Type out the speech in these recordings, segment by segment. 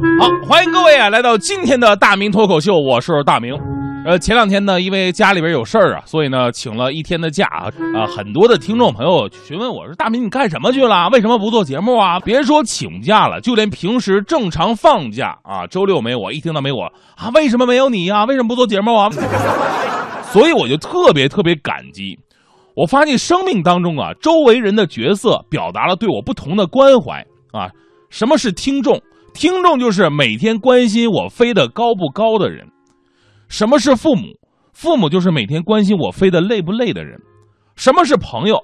好，欢迎各位啊，来到今天的大明脱口秀，我是大明。呃，前两天呢，因为家里边有事儿啊，所以呢，请了一天的假啊。啊，很多的听众朋友询问我说：“大明，你干什么去了？为什么不做节目啊？”别说请假了，就连平时正常放假啊，周六没我，一听到没我啊，为什么没有你呀？为什么不做节目啊？所以我就特别特别感激。我发现生命当中啊，周围人的角色表达了对我不同的关怀啊。什么是听众？听众就是每天关心我飞得高不高的人。什么是父母？父母就是每天关心我飞得累不累的人。什么是朋友？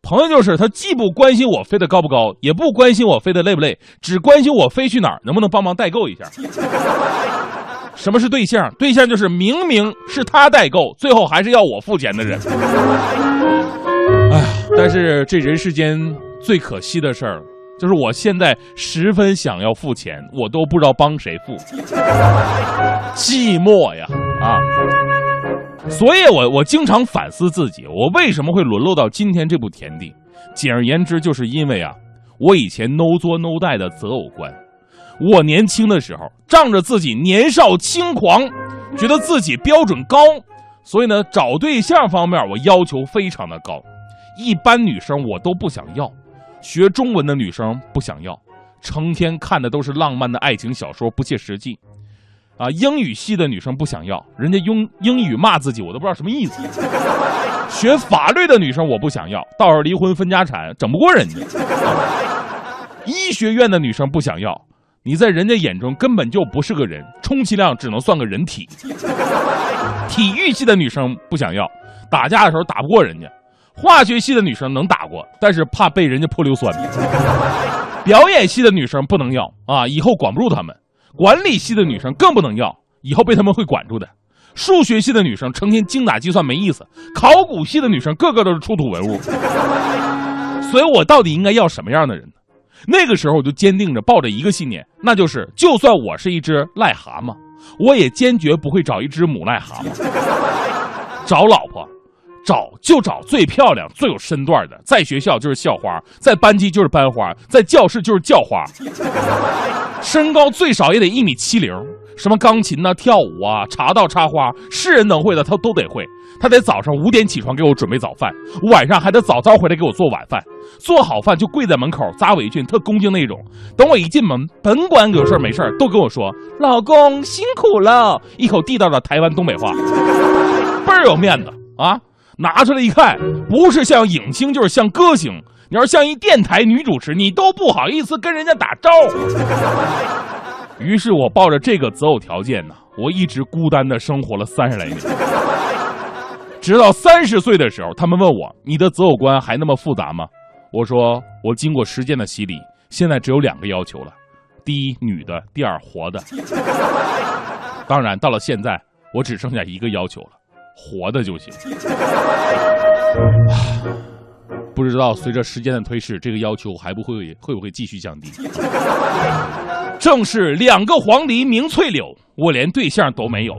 朋友就是他既不关心我飞得高不高，也不关心我飞得累不累，只关心我飞去哪儿，能不能帮忙代购一下。什么是对象？对象就是明明是他代购，最后还是要我付钱的人。哎呀，但是这人世间最可惜的事儿。就是我现在十分想要付钱，我都不知道帮谁付，寂寞呀啊！所以我我经常反思自己，我为什么会沦落到今天这步田地？简而言之，就是因为啊，我以前 no 作 no 带的择偶观。我年轻的时候，仗着自己年少轻狂，觉得自己标准高，所以呢，找对象方面我要求非常的高，一般女生我都不想要。学中文的女生不想要，成天看的都是浪漫的爱情小说，不切实际。啊，英语系的女生不想要，人家用英语骂自己，我都不知道什么意思。学法律的女生我不想要，到时候离婚分家产，整不过人家。医学院的女生不想要，你在人家眼中根本就不是个人，充其量只能算个人体。体育系的女生不想要，打架的时候打不过人家。化学系的女生能打过，但是怕被人家泼硫酸。表演系的女生不能要啊，以后管不住他们。管理系的女生更不能要，以后被他们会管住的。数学系的女生成天精打计算没意思。考古系的女生个个都是出土文物。所以我到底应该要什么样的人呢？那个时候我就坚定着抱着一个信念，那就是就算我是一只癞蛤蟆，我也坚决不会找一只母癞蛤蟆。找老婆。找就找最漂亮、最有身段的，在学校就是校花，在班级就是班花，在教室就是教花。身高最少也得一米七零，什么钢琴呐、跳舞啊、茶道、插花，是人能会的他都得会。他得早上五点起床给我准备早饭，晚上还得早早回来给我做晚饭。做好饭就跪在门口扎围裙，特恭敬那种。等我一进门，甭管有事没事都跟我说：“老公辛苦了。”一口地道的台湾东北话，倍儿有面子啊！拿出来一看，不是像影星就是像歌星。你要像一电台女主持，你都不好意思跟人家打招呼。于是我抱着这个择偶条件呢，我一直孤单的生活了三十来年。直到三十岁的时候，他们问我：“你的择偶观还那么复杂吗？”我说：“我经过时间的洗礼，现在只有两个要求了：第一，女的；第二，活的。当然，到了现在，我只剩下一个要求了。”活的就行。不知道随着时间的推逝，这个要求还不会会不会继续降低？正是两个黄鹂鸣翠柳，我连对象都没有；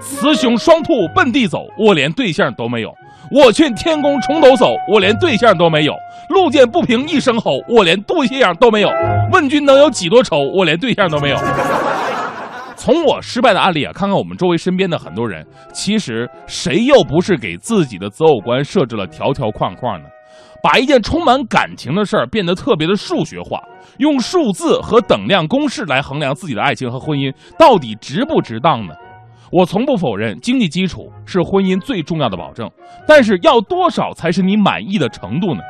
雌雄双兔奔地走，我连对象都没有；我劝天公重抖擞，我连对象都没有；路见不平一声吼，我连对象都没有；问君能有几多愁，我连对象都没有。从我失败的案例啊，看看我们周围身边的很多人，其实谁又不是给自己的择偶观设置了条条框框呢？把一件充满感情的事儿变得特别的数学化，用数字和等量公式来衡量自己的爱情和婚姻到底值不值当呢？我从不否认经济基础是婚姻最重要的保证，但是要多少才是你满意的程度呢？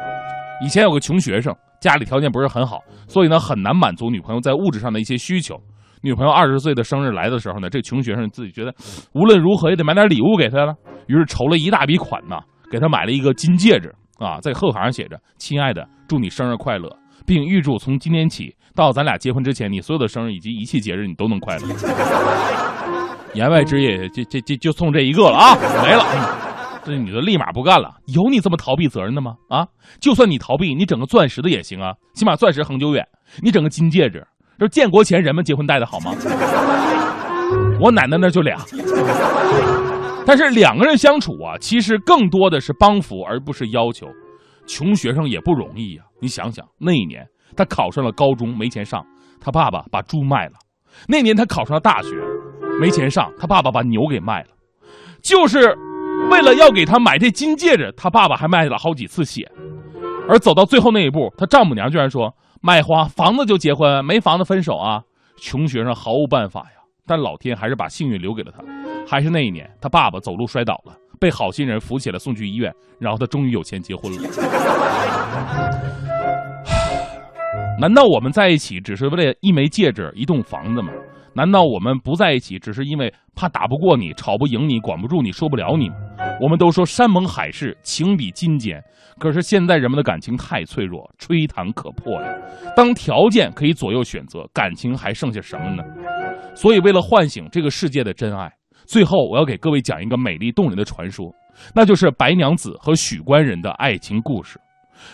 以前有个穷学生，家里条件不是很好，所以呢很难满足女朋友在物质上的一些需求。女朋友二十岁的生日来的时候呢，这穷学生自己觉得无论如何也得买点礼物给她了，于是筹了一大笔款呢，给她买了一个金戒指啊，在贺卡上写着“亲爱的，祝你生日快乐”，并预祝从今天起到咱俩结婚之前，你所有的生日以及一切节日你都能快乐。言外之意，就这这就送这一个了啊，没了。这女的立马不干了，有你这么逃避责任的吗？啊，就算你逃避，你整个钻石的也行啊，起码钻石恒久远。你整个金戒指。就建国前人们结婚戴的好吗？我奶奶那就俩，但是两个人相处啊，其实更多的是帮扶而不是要求。穷学生也不容易呀，你想想那一年他考上了高中没钱上，他爸爸把猪卖了，那年他考上了大学，没钱上，他爸爸把牛给卖了，就是为了要给他买这金戒指，他爸爸还卖了好几次血。而走到最后那一步，他丈母娘居然说：“卖花房子就结婚，没房子分手啊！”穷学生毫无办法呀，但老天还是把幸运留给了他。还是那一年，他爸爸走路摔倒了，被好心人扶起了，送去医院，然后他终于有钱结婚了。难道我们在一起只是为了一枚戒指、一栋房子吗？难道我们不在一起只是因为怕打不过你、吵不赢你、管不住你、受不了你吗？我们都说山盟海誓，情比金坚，可是现在人们的感情太脆弱，吹弹可破呀。当条件可以左右选择，感情还剩下什么呢？所以，为了唤醒这个世界的真爱，最后我要给各位讲一个美丽动人的传说，那就是白娘子和许官人的爱情故事。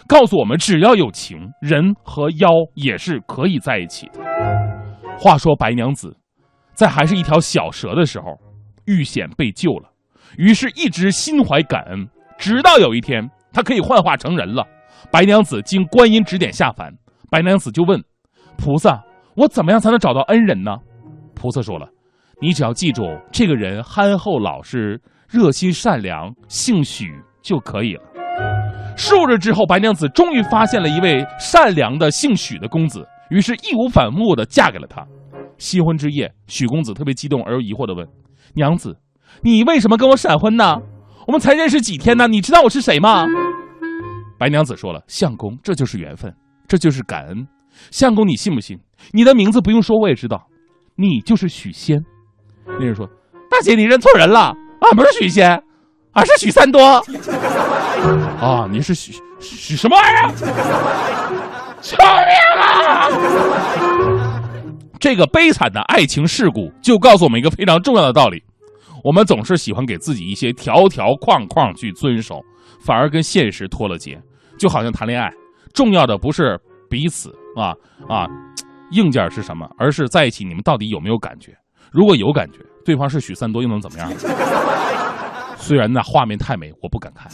告诉我们，只要有情，人和妖也是可以在一起的。话说白娘子，在还是一条小蛇的时候，遇险被救了，于是一直心怀感恩。直到有一天，他可以幻化成人了。白娘子经观音指点下凡，白娘子就问菩萨：“我怎么样才能找到恩人呢？”菩萨说了：“你只要记住这个人憨厚老实、热心善良、姓许就可以了。”数日之后，白娘子终于发现了一位善良的姓许的公子，于是义无反顾地嫁给了他。新婚之夜，许公子特别激动而又疑惑地问：“娘子，你为什么跟我闪婚呢？我们才认识几天呢？你知道我是谁吗？”白娘子说了：“相公，这就是缘分，这就是感恩。相公，你信不信？你的名字不用说，我也知道，你就是许仙。”那人说：“大姐，你认错人了，俺不是许仙。”俺是许三多，啊，你是许许什么玩意儿？救命啊！这个悲惨的爱情事故就告诉我们一个非常重要的道理：我们总是喜欢给自己一些条条框框去遵守，反而跟现实脱了节。就好像谈恋爱，重要的不是彼此啊啊，硬件是什么，而是在一起你们到底有没有感觉？如果有感觉，对方是许三多又能怎么样？虽然那画面太美，我不敢看。